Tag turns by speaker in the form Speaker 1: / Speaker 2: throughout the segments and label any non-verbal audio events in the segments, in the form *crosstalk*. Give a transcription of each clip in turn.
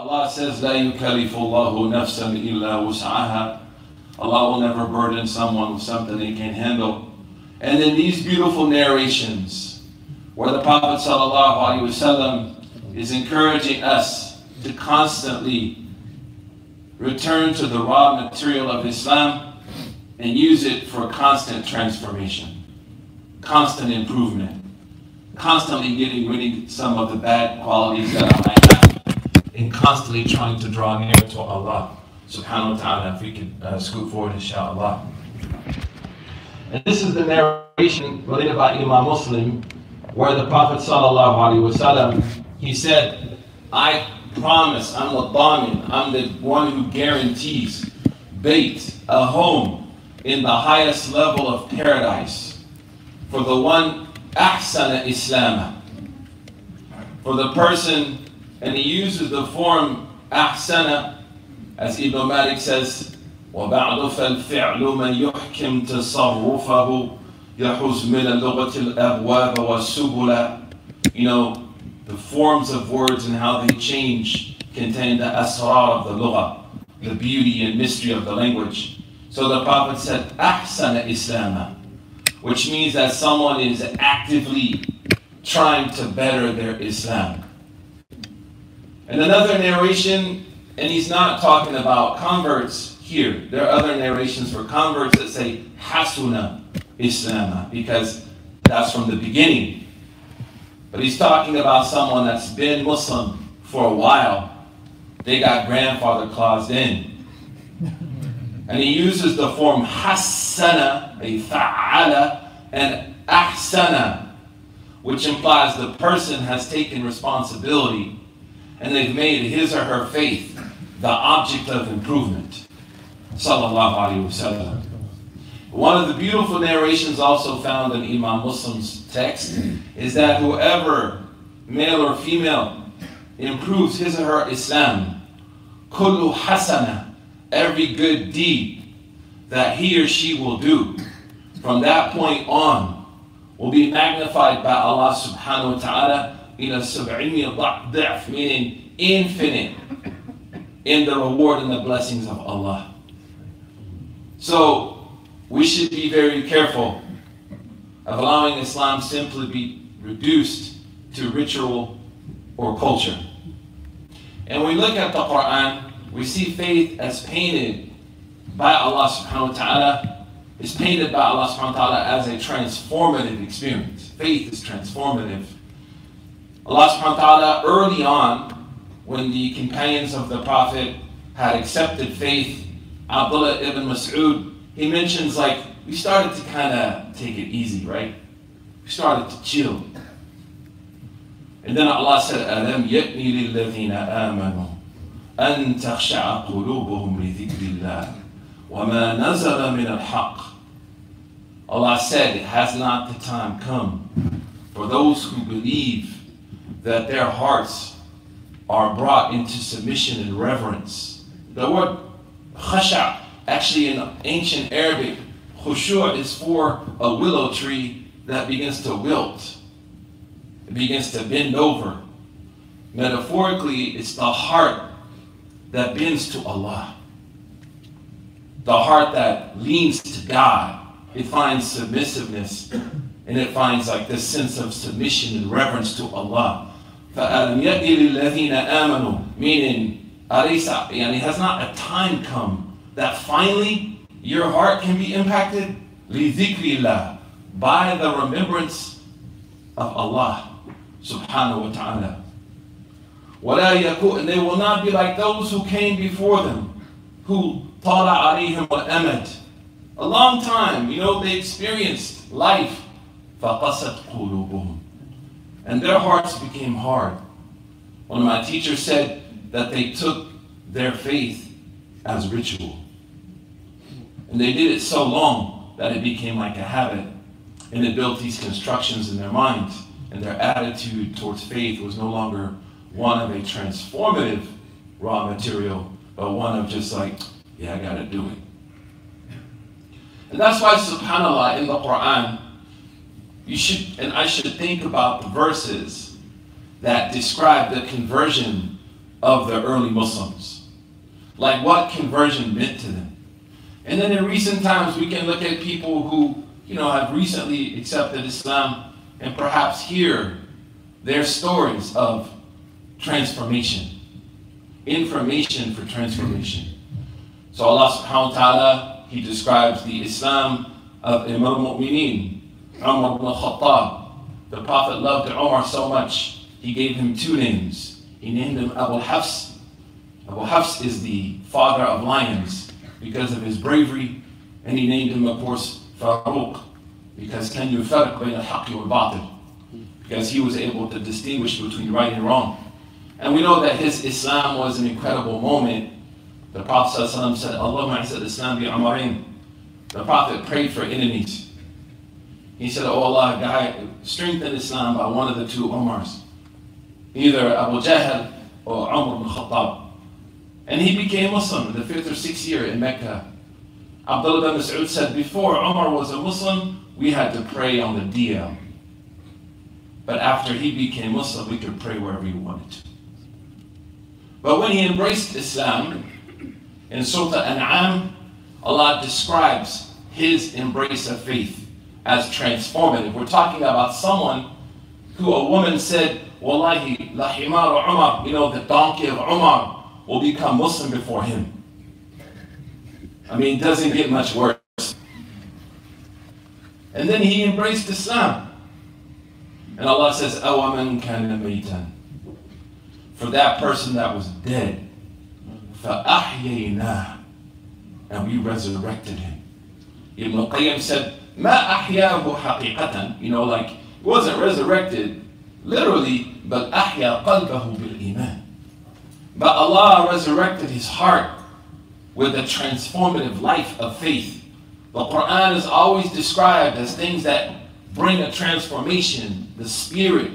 Speaker 1: Allah says, La yukallifullahu nafsan illa wus'aha. Allah will never burden someone with something they can't handle. And in these beautiful narrations, where the Prophet ﷺ is encouraging us to constantly return to the raw material of Islam and use it for constant transformation, constant improvement, constantly getting rid of some of the bad qualities that are constantly trying to draw near to Allah subhanahu wa ta'ala. If we could uh, scoot forward, inshallah. And this is the narration related by Imam Muslim, where the Prophet sallallahu alaihi wasallam he said, "I promise, I'm the dhamin, I'm the one who guarantees bait, a home in the highest level of paradise for the one ahsana islam, for the person, and he uses the form ahsana, as Ibn Malik says, وبعد فالفعل من يحكم تصرفه يحوز من اللغة الأبواب والسبل You know, the forms of words and how they change contain the asrar of the lugha, the beauty and mystery of the language. So the Prophet said, أحسن إسلاما, which means that someone is actively trying to better their Islam. And another narration, and he's not talking about converts here. There are other narrations for converts that say Hasuna Islam because that's from the beginning. But he's talking about someone that's been Muslim for a while. They got grandfather claused in. And he uses the form Hassana, a fa'ala, and ahsana, which implies the person has taken responsibility and they've made his or her faith the object of improvement. Wasallam. One of the beautiful narrations also found in Imam Muslim's text is that whoever, male or female, improves his or her Islam, kullu hasana, every good deed that he or she will do, from that point on, will be magnified by Allah subhanahu wa ta'ala in a sab'ini meaning infinite in the reward and the blessings of Allah. So we should be very careful of allowing Islam simply be reduced to ritual or culture. And when we look at the Quran, we see faith as painted by Allah subhanahu wa ta'ala, is painted by Allah subhanahu wa ta'ala as a transformative experience. Faith is transformative. Allah subhanahu wa ta'ala early on, when the companions of the Prophet had accepted faith, Abdullah ibn Mas'ud, he mentions like, we started to kind of take it easy, right? We started to chill. And then Allah said, أَلَمْ يَأْنِ لِلَّذِينَ آمَنُوا أَن تَخْشَعَ قُلُوبُهُمْ لِذِكْرِ اللَّهِ وَمَا نَزَلَ مِنَ الْحَقِّ Allah said, has not the time come for those who believe that their hearts are brought into submission and reverence. The word khasha, actually in ancient Arabic, khushu' is for a willow tree that begins to wilt. It begins to bend over. Metaphorically, it's the heart that bends to Allah. The heart that leans to God. It finds submissiveness and it finds like this sense of submission and reverence to Allah. فَأَلَمْ يَأْنِ لِلَّذِينَ آمَنُوا Meaning, أَلَيْسَ يعني has not a time come that finally your heart can be impacted لِذِكْرِ اللَّهِ by the remembrance of Allah subhanahu wa ta'ala. وَلَا يَكُونَ And they will not be like those who came before them, who طَالَ عَلَيْهِمْ وَأَمَدْ A long time, you know, they experienced life. فَقَسَتْ قُلُوبُهُمْ and their hearts became hard. One of my teachers said that they took their faith as ritual. And they did it so long that it became like a habit. And it built these constructions in their minds. And their attitude towards faith was no longer one of a transformative raw material, but one of just like, yeah, I gotta do it. And that's why, subhanAllah, in the Quran, you should, and I should think about the verses that describe the conversion of the early Muslims. Like what conversion meant to them. And then in recent times, we can look at people who, you know, have recently accepted Islam and perhaps hear their stories of transformation, information for transformation. So Allah subhanahu wa ta'ala, He describes the Islam of Imam al-Mu'mineen, Umar ibn al-Khattab. The Prophet loved Umar so much, he gave him two names. He named him Abu Hafs. Abu Hafs is the father of lions because of his bravery, and he named him, of course, Faruq, because can you wal-batil? Because he was able to distinguish between right and wrong. And we know that his Islam was an incredible moment. The Prophet said, Allahumma Islam bi. The Prophet prayed for enemies. He said, Oh Allah, guide, strengthen Islam by one of the two Umars, either Abu Jahl or Umar ibn Khattab. And he became Muslim in the fifth or sixth year in Mecca. Abdullah bin Mas'ud said, Before Umar was a Muslim, we had to pray on the DM. But after he became Muslim, we could pray wherever we wanted to. But when he embraced Islam, in Surah An'am, Allah describes his embrace of faith as transformative. We're talking about someone who a woman said, Wallahi, la himar Umar, you know, the donkey of Umar will become Muslim before him. I mean, it doesn't get much worse. And then he embraced Islam. And Allah says, أَوَمَنْ كَانَ مَيْتًا for that person that was dead. فَأَحْيَيْنَاهُ And we resurrected him. Ibn al-Qayyim said, مَا أَحْيَاهُ حَقِيقَةً You know, like, he wasn't resurrected literally, but أَحْيَا قَلْبَهُ بِالْإِيمَانِ But Allah resurrected his heart with a transformative life of faith. The Quran is always described as things that bring a transformation, the spirit,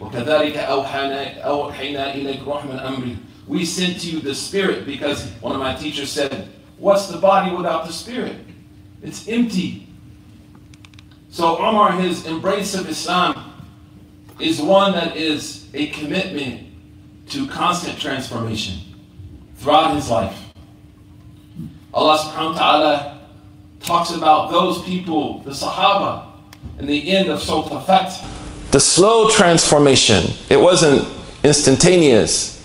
Speaker 1: وكذلك أوحينا إليك روح من أمري We sent to you the spirit because one of my teachers said, what's the body without the spirit? It's empty. So Omar, his embrace of Islam is one that is a commitment to constant transformation throughout his life. Allah subhanahu wa ta'ala talks about those people, the Sahaba, in the end of Surat al-Fath, The slow transformation, it wasn't instantaneous.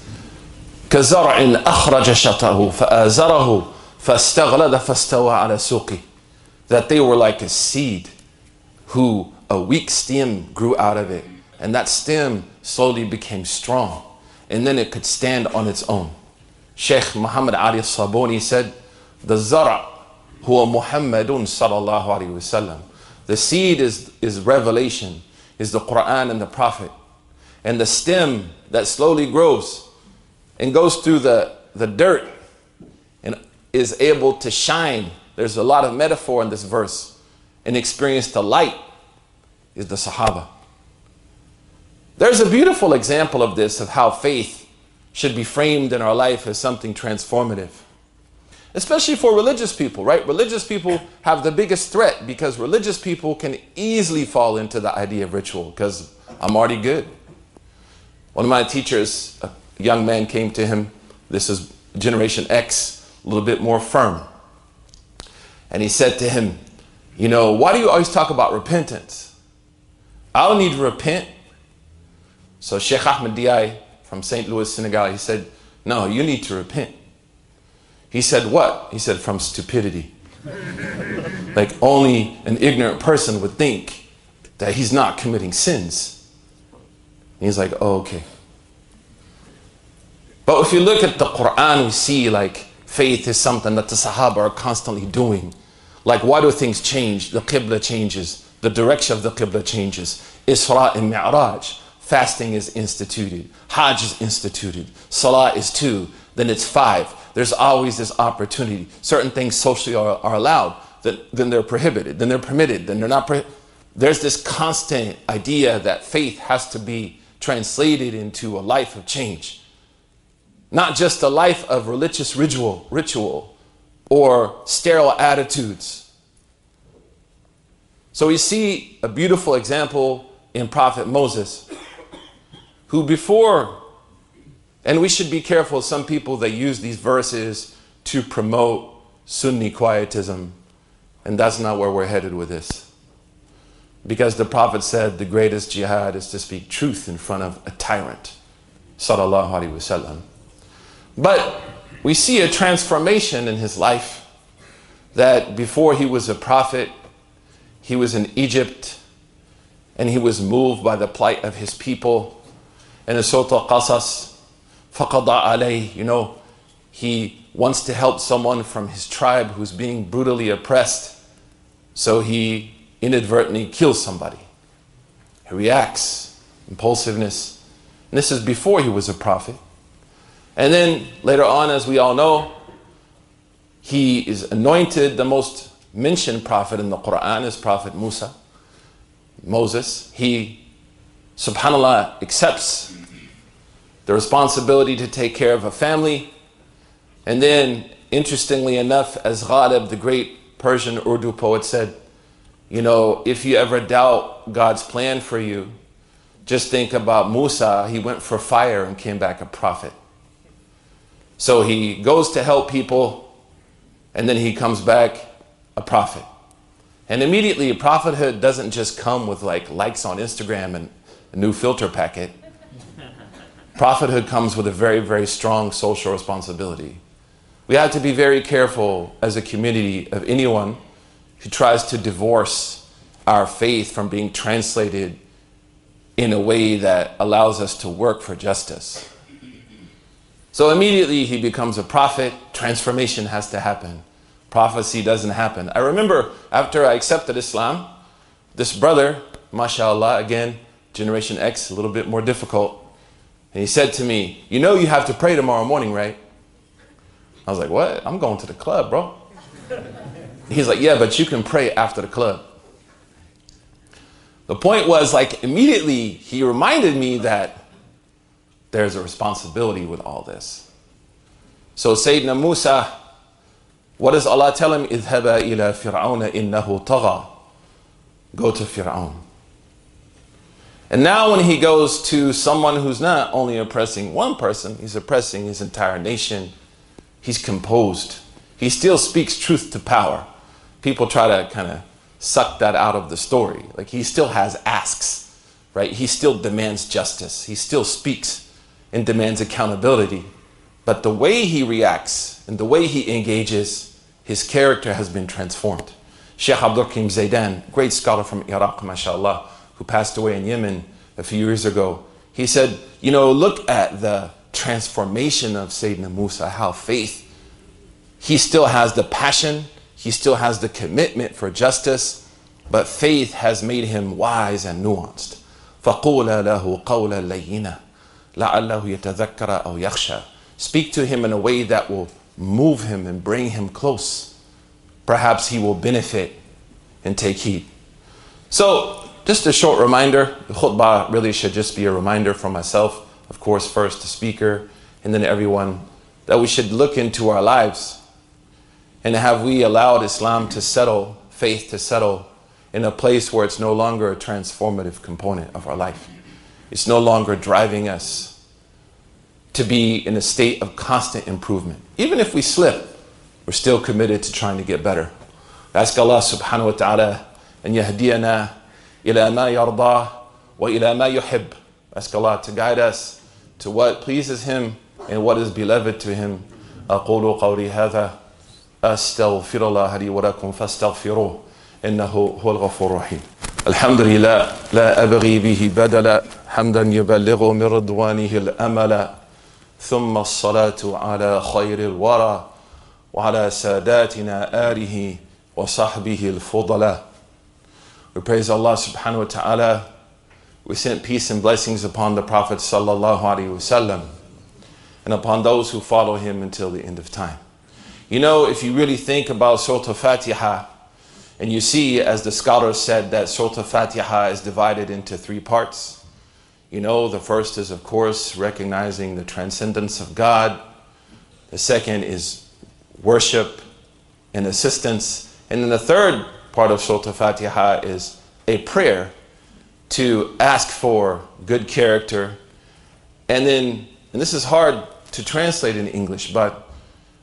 Speaker 1: كزرع أخرج شطه فآزره فاستغلد فاستوى على سوقه That they were like a seed who a weak stem grew out of it and that stem slowly became strong and then it could stand on its own Sheikh Muhammad Ali Saboni said the zara huwa Muhammadun sallallahu alayhi wasallam the seed is, is revelation is the Quran and the Prophet. And the stem that slowly grows and goes through the, the dirt and is able to shine. There's a lot of metaphor in this verse and experience the light is the Sahaba. There's a beautiful example of this, of how faith should be framed in our life as something transformative especially for religious people, right? Religious people have the biggest threat because religious people can easily fall into the idea of ritual because I'm already good. One of my teachers, a young man came to him, this is Generation X, a little bit more firm. And he said to him, You know, why do you always talk about repentance? I don't need to repent. So Sheikh Ahmed Diai from St. Louis, Senegal, he said, No, you need to repent. He said, What? He said, From stupidity. *laughs* like only an ignorant person would think that he's not committing sins. And he's like, Oh, okay. But if you look at the Quran, we see like faith is something that the Sahaba are constantly doing. Like, why do things change? The Qibla changes, the direction of the Qibla changes. Isra and Mi'raj, fasting is instituted, Hajj is instituted, Salah is two, then it's five there's always this opportunity. Certain things socially are, are allowed, then, then they're prohibited, then they're permitted, then they're not. There's this constant idea that faith has to be translated into a life of change. Not just a life of religious ritual, ritual or sterile attitudes. So we see a beautiful example in Prophet Moses, who before
Speaker 2: And we should be careful. Some people that use these verses to promote Sunni quietism, and that's not where we're headed with this. Because the Prophet said the greatest jihad is to speak truth in front of a tyrant. Sallallahu Alaihi Wasallam. But we see a transformation in his life that before he was a prophet, he was in Egypt and he was moved by the plight of his people. And the Surah Qasas, Faqada alayh, you know, he wants to help someone from his tribe who's being brutally oppressed, so he inadvertently kills somebody. He reacts, impulsiveness. And this is before he was a prophet. And then later on, as we all know, he is anointed the most mentioned prophet in the Quran is Prophet Musa, Moses. He, subhanAllah, accepts the responsibility to take care of a family. And then, interestingly enough, as Ghalib, the great Persian Urdu poet, said, you know, if you ever doubt God's plan for you, just think about Musa. He went for fire and came back a prophet. So he goes to help people, and then he comes back a prophet. And immediately, prophethood doesn't just come with like likes on Instagram and a new filter packet. *laughs* prophethood comes with a very, very strong social responsibility. We have to be very careful as a community of anyone who tries to divorce our faith from being translated in a way that allows us to work for justice. So immediately he becomes a prophet, transformation has to happen. Prophecy doesn't happen. I remember after I accepted Islam, this brother, mashallah, again, Generation X, a little bit more difficult, and he said to me, You know, you have to pray tomorrow morning, right? I was like, What? I'm going to the club, bro. He's like, Yeah, but you can pray after the club. The point was, like, immediately he reminded me that there's a responsibility with all this. So Sayyidina Musa, what does Allah tell him? اذهب إلى فرعون إنه طغى. Go to Fir'aun. And now when he goes to someone who's not only oppressing one person, he's oppressing his entire nation. He's composed. He still speaks truth to power. People try to kind of suck that out of the story. Like he still has asks, right? He still demands justice. He still speaks and demands accountability. But the way he reacts and the way he engages, his character has been transformed. Sheikh Abdul Karim Zaidan, great scholar from Iraq, mashallah, who passed away in Yemen a few years ago, he said, You know, look at the transformation of Sayyidina Musa, how faith, he still has the passion, he still has the commitment for justice, but faith has made him wise and nuanced. فَقُولَ لَهُ قَوْلًا لَيِّنًا لَعَلَّهُ يَتَذَكَّرَ أَوْ يَخْشَى Speak to him in a way that will move him and bring him close. Perhaps he will benefit and take heed. So, just a short reminder. The khutbah really should just be a reminder for myself, of course, first the speaker, and then everyone, that we should look into our lives. And have we allowed Islam to settle, faith to settle, in a place where it's no longer a transformative component of our life? It's no longer driving us to be in a state of constant improvement. Even if we slip, we're still committed to trying to get better. Ask Allah subhanahu wa ta'ala and yahdiyana ila ma yarda wa ila ma yuhib. Ask Allah to guide us to what pleases Him and what is beloved to Him. أقول قولي هذا أستغفر الله لي ولكم فاستغفروه إنه هو الغفور الرحيم الحمد لله لا أبغي به بدلا حمدا يبلغ من رضوانه الأمل ثم الصلاة على خير الورى وعلى ساداتنا آله وصحبه الفضلاء We praise Allah subhanahu wa ta'ala. We sent peace and blessings upon the Prophet sallallahu alaihi wasallam and upon those who follow him until the end of time. You know, if you really think about Surah Fatiha, and you see, as the scholars said, that Surah Fatiha is divided into three parts. You know, the first is, of course, recognizing the transcendence of God. The second is worship and assistance. And then the third part of Surah Fatiha is a prayer to ask for good character. And then and this is hard to translate in English, but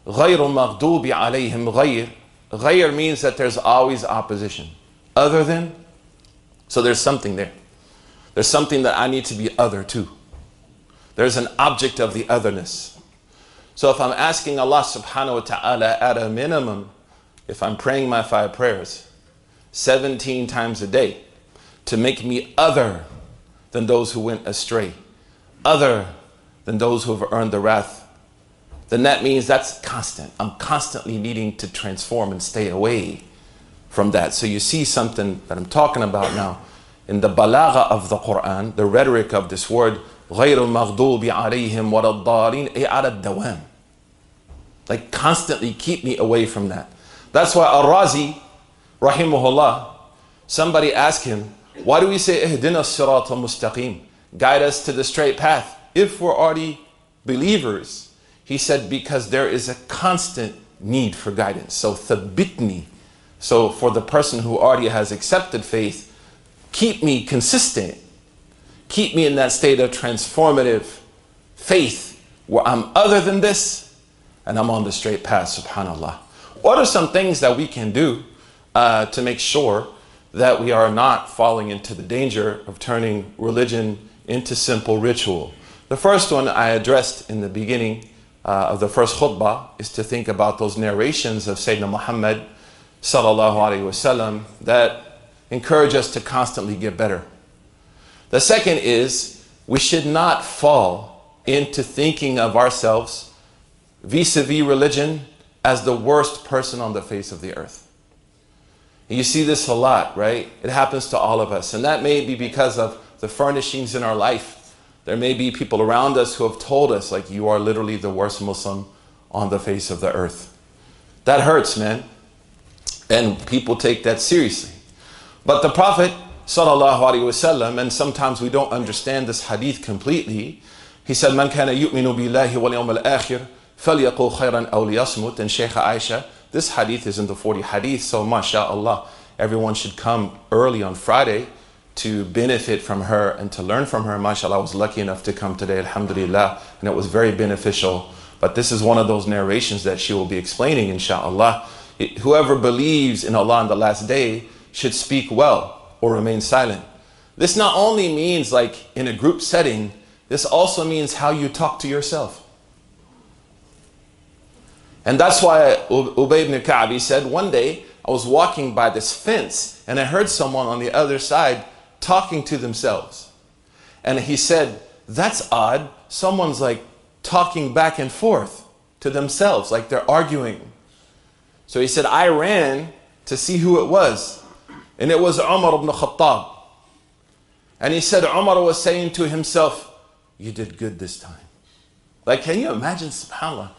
Speaker 2: غَيْرُ مَغْضُوبِ عَلَيْهِمْ غَيْرُ Ghayr means that there's always opposition. Other than, so there's something there. There's something that I need to be other to. There's an object of the otherness. So if I'm asking Allah subhanahu wa ta'ala at a minimum, if I'm praying my five prayers 17 times a day to make me other than those who went astray, other than those who have earned the wrath then that means that's constant. I'm constantly needing to transform and stay away from that. So you see something that I'm talking about now in the balagha of the Quran, the rhetoric of this word, غير المغضوب عليهم ولا الضالين أي على الدوام. Like constantly keep me away from that. That's why Ar-Razi, rahimahullah, somebody asked him, why do we say ihdina sirat al-mustaqim? Guide us to the straight path. If we're already believers, he said, because there is a constant need for guidance. So thabitni. So for the person who already has accepted faith, keep me consistent. Keep me in that state of transformative faith where I'm other than this and I'm on the straight path, subhanAllah. What are some things that we can do uh, to make sure that we are not falling into the danger of turning religion into simple ritual? The first one I addressed in the beginning uh, of the first khutbah is to think about those narrations of Sayyidina Muhammad sallallahu alaihi wasallam that encourage us to constantly get better. The second is we should not fall into thinking of ourselves vis-a-vis religion as the worst person on the face of the earth. You see this a lot, right? It happens to all of us. And that may be because of the furnishings in our life. There may be people around us who have told us, like, you are literally the worst Muslim on the face of the earth. That hurts, man. And people take that seriously. But the Prophet, sallallahu alaihi wasallam, and sometimes we don't understand this hadith completely, he said, Man kana yu'minu billahi wal yawm al-akhir, فَلْيَقُلْ خَيْرًا أَوْ لِيَصْمُتْ And Shaykh Aisha, this hadith is in the 40 hadith, so mashallah, everyone should come early on Friday to benefit from her and to learn from her. MashaAllah, I was lucky enough to come today, alhamdulillah, and it was very beneficial. But this is one of those narrations that she will be explaining, inshallah. Whoever believes in Allah on the last day should speak well or remain silent. This not only means like in a group setting, this also means how you talk to yourself. And that's why Ubay ibn Ka'bi said, one day I was walking by this fence and I heard someone on the other side talking to themselves. And he said, that's odd. Someone's like talking back and forth to themselves, like they're arguing. So he said, I ran to see who it was. And it was Umar ibn Khattab. And he said, Umar was saying to himself, You did good this time. Like, can you imagine, subhanAllah?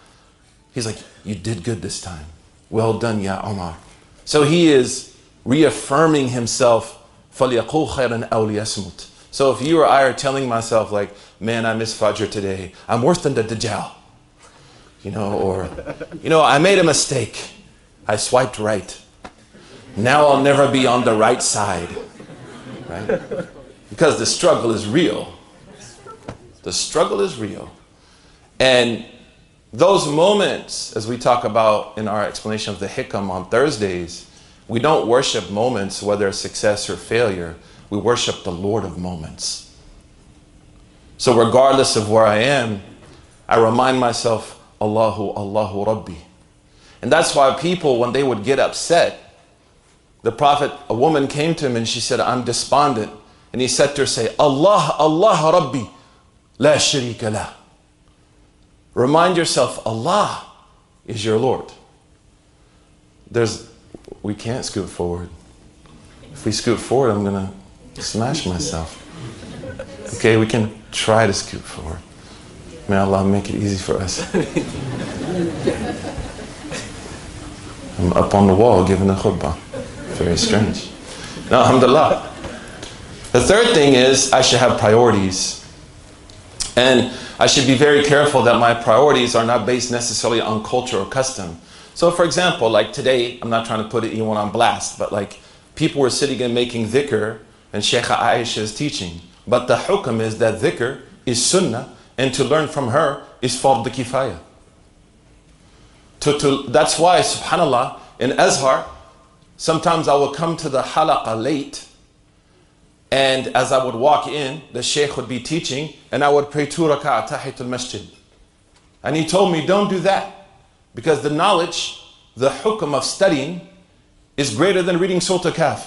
Speaker 2: He's like, You did good this time. Well done, Ya Umar. So he is reaffirming himself, فَلْيَقُلْ خَيْرًا أَوْ لِيَسْمُتْ So if you or I are telling myself, like, man, I missed Fajr today, I'm worse than the Dajjal. You know, or, you know, I made a mistake. I swiped right. Now I'll never be on the right side. Right? Because the struggle is real. The struggle is real. And those moments, as we talk about in our explanation of the hikam on Thursdays, we don't worship moments, whether success or failure. We worship the Lord of moments. So, regardless of where I am, I remind myself, Allahu, Allahu Rabbi. And that's why people, when they would get upset, the Prophet, a woman came to him and she said, I'm despondent. And he said to her, say, Allah, Allah Rabbi, la sharika la. Remind yourself, Allah is your Lord. There's, we can't scoot forward. If we scoot forward, I'm going to smash myself. Okay, we can try to scoot forward. May Allah make it easy for us. *laughs* I'm up on the wall giving a khutbah. Very strange. Now, alhamdulillah. The third thing is I should have priorities. And I should be very careful that my priorities are not based necessarily on culture or custom. So, for example, like today, I'm not trying to put anyone on blast, but like people were sitting and making dhikr, and Sheikh Aisha is teaching. But the hukam is that dhikr is sunnah, and to learn from her is fard kifaya. To, to, that's why, subhanAllah, in Azhar, sometimes I would come to the halaqa late, and as I would walk in, the sheikh would be teaching, and I would pray two rak'ah tahiyatul masjid. And he told me, don't do that, because the knowledge, the hukm of studying, is greater than reading Surah Kahf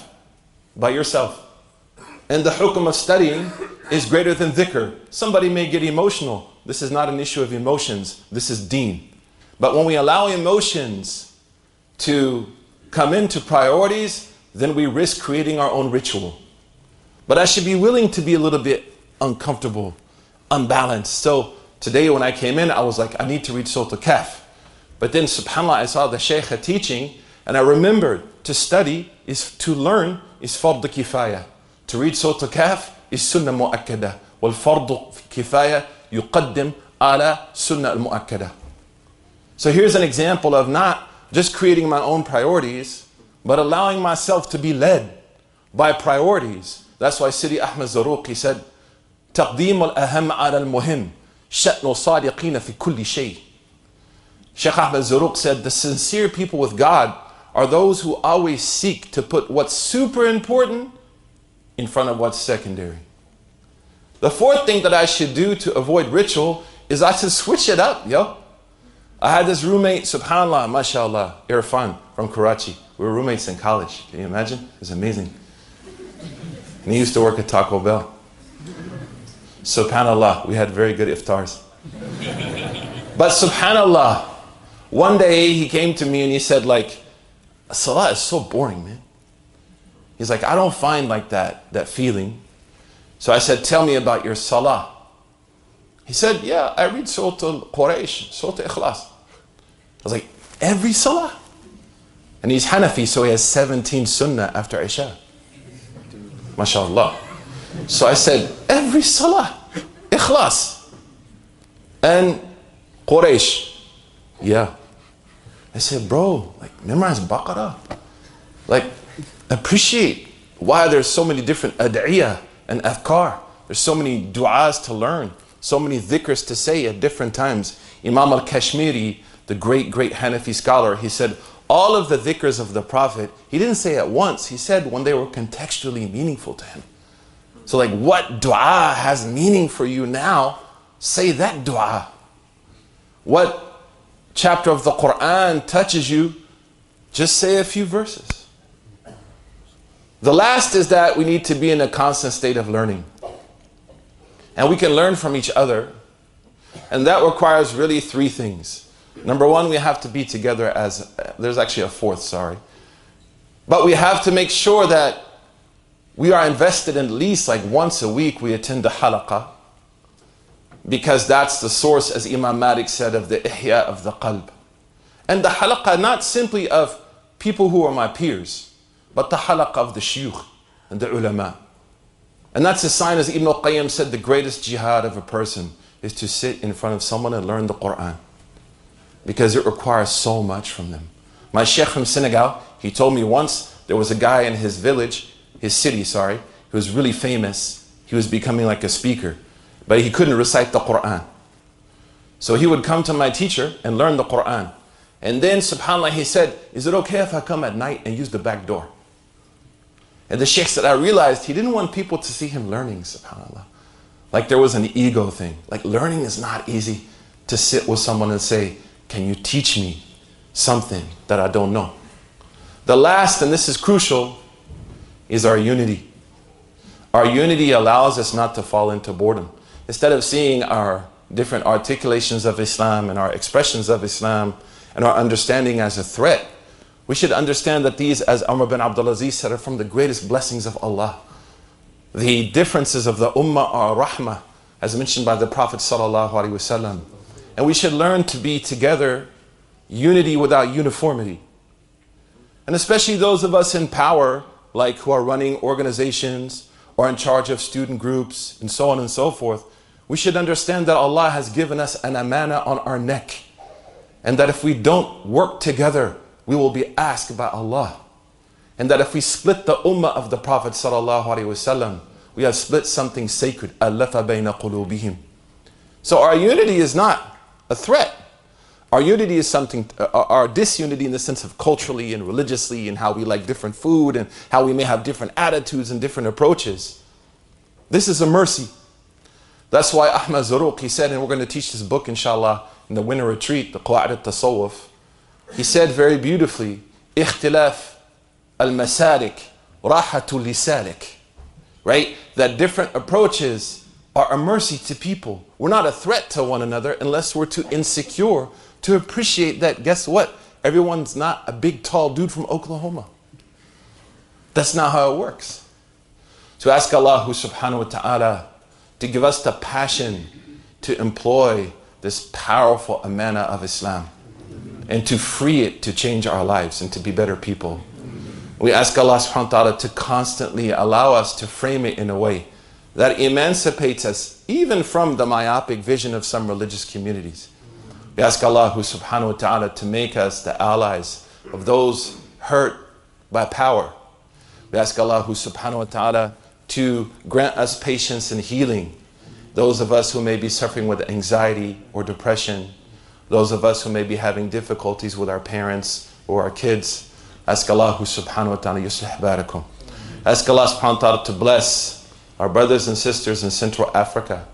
Speaker 2: by yourself. And the hukm of studying is greater than dhikr. Somebody may get emotional. This is not an issue of emotions, this is deen. But when we allow emotions to come into priorities, then we risk creating our own ritual. But I should be willing to be a little bit uncomfortable, unbalanced. So today when I came in, I was like, I need to read Surah Kahf. But then subhanAllah, I saw the Shaykh teaching, and I remembered to study is to learn is fard kifaya. To read Surah Kaf is sunnah mu'akkada. والفرض كفاية يقدم على سنة المؤكدة. So here's an example of not just creating my own priorities, but allowing myself to be led by priorities. That's why Sidi Ahmed Zaruqi said, تقديم الأهم على المهم شأن الصادقين في كل شيء. Sheikh Ahmed Zaruq said, the sincere people with God are those who always seek to put what's super important in front of what's secondary. The fourth thing that I should do to avoid ritual is I should switch it up, yo. I had this roommate, subhanAllah, mashallah, Irfan from Karachi. We were roommates in college. Can you imagine? It's amazing. And he used to work at Taco Bell. Subhanallah, we had very good iftars. But subhanallah, one day he came to me and he said, like, Salah is so boring, man. He's like, I don't find like that, that feeling. So I said, Tell me about your Salah. He said, Yeah, I read Surah Al-Quraysh, Surah Ikhlas. I was like, Every Salah? And he's Hanafi, so he has 17 Sunnah after Isha. MashaAllah. So I said, Every Salah, Ikhlas. And Quraysh. Yeah. I said, bro, like memorize Baqarah. Like appreciate why there's so many different ad'iyah and adhkar. There's so many du'as to learn, so many dhikrs to say at different times. Imam al-Kashmiri, the great, great Hanafi scholar, he said, all of the dhikrs of the Prophet, he didn't say at once, he said when they were contextually meaningful to him. So like what dua has meaning for you now, say that dua. What chapter of the Quran touches you, just say a few verses. The last is that we need to be in a constant state of learning. And we can learn from each other. And that requires really three things. Number one, we have to be together as, there's actually a fourth, sorry. But we have to make sure that we are invested in at least like once a week we attend the halaqah because that's the source, as Imam Malik said, of the ihya of the qalb. And the halaqah not simply of people who are my peers, but the halaqah of the shuyukh and the ulama. And that's a sign, as Ibn al-Qayyim said, the greatest jihad of a person is to sit in front of someone and learn the Quran. Because it requires so much from them. My sheikh from Senegal, he told me once there was a guy in his village, his city, sorry, who was really famous. He was becoming like a speaker but he couldn't recite the Quran. So he would come to my teacher and learn the Quran. And then, subhanAllah, he said, Is it okay if I come at night and use the back door? And the sheikh said, I realized he didn't want people to see him learning, subhanAllah. Like there was an ego thing. Like learning is not easy to sit with someone and say, Can you teach me something that I don't know? The last, and this is crucial, is our unity. Our unity allows us not to fall into boredom instead of seeing our different articulations of Islam and our expressions of Islam and our understanding as a threat, we should understand that these, as Umar bin Abdulaziz said, are from the greatest blessings of Allah. The differences of the ummah are rahmah, as mentioned by the Prophet. And we should learn to be together, unity without uniformity. And especially those of us in power, like who are running organizations or in charge of student groups and so on and so forth, we should understand that Allah has given us an amana on our neck. And that if we don't work together, we will be asked by Allah. And that if we split the ummah of the Prophet wasallam, we have split something sacred. أَلَّفَ بَيْنَ قُلُوبِهِمْ So our unity is not a threat. Our unity is something, uh, our disunity in the sense of culturally and religiously and how we like different food and how we may have different attitudes and different approaches. This is a mercy. that's why Ahmad Zaruq, he said, and we're going to teach this book, inshallah, in the winter retreat, the Qawa'id al-Tasawwuf. He said very beautifully, اختلاف المسالك راحة لسالك. Right? That different approaches are a mercy to people. We're not a threat to one another unless we're too insecure to appreciate that, guess what? Everyone's not a big, tall dude from Oklahoma. That's not how it works. To ask Allah subhanahu wa ta'ala to give us the passion to employ this powerful amana of Islam and to free it to change our lives and to be better people. We ask Allah subhanahu wa ta'ala to constantly allow us to frame it in a way that emancipates us even from the myopic vision of some religious communities. We ask Allah subhanahu wa ta'ala to make us the allies of those hurt by power. We ask Allah subhanahu wa ta'ala to grant us patience and healing. Those of us who may be suffering with anxiety or depression, those of us who may be having difficulties with our parents or our kids, ask Allah subhanahu wa ta'ala yuslih barakum. Ask Allah subhanahu wa ta'ala to bless our brothers and sisters in Central Africa.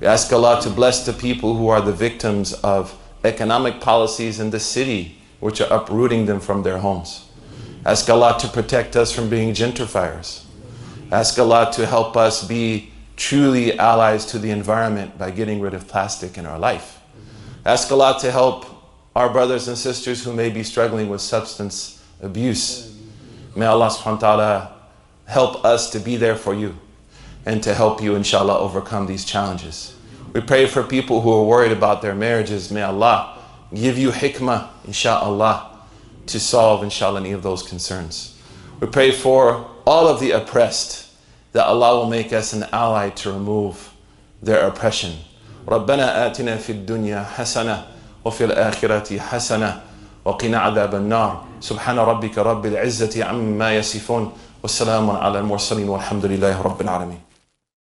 Speaker 2: We ask Allah to bless the people who are the victims of economic policies in the city which are uprooting them from their homes. Ask Allah to protect us from being gentrifiers. Ask Allah to help us be truly allies to the environment by getting rid of plastic in our life. Ask Allah to help our brothers and sisters who may be struggling with substance abuse. May Allah subhanahu wa ta'ala help us to be there for you and to help you, inshallah, overcome these challenges. We pray for people who are worried about their marriages. May Allah give you hikmah, inshallah, to solve, inshallah, any of those concerns. We pray for all of the oppressed that Allah will make us an ally to remove their oppression. ربنا آتنا في الدنيا حسنة وفي الآخرة حسنة وقنا عذاب النار سبحان ربك رب العزة عما يصفون والسلام على المرسلين والحمد لله رب العالمين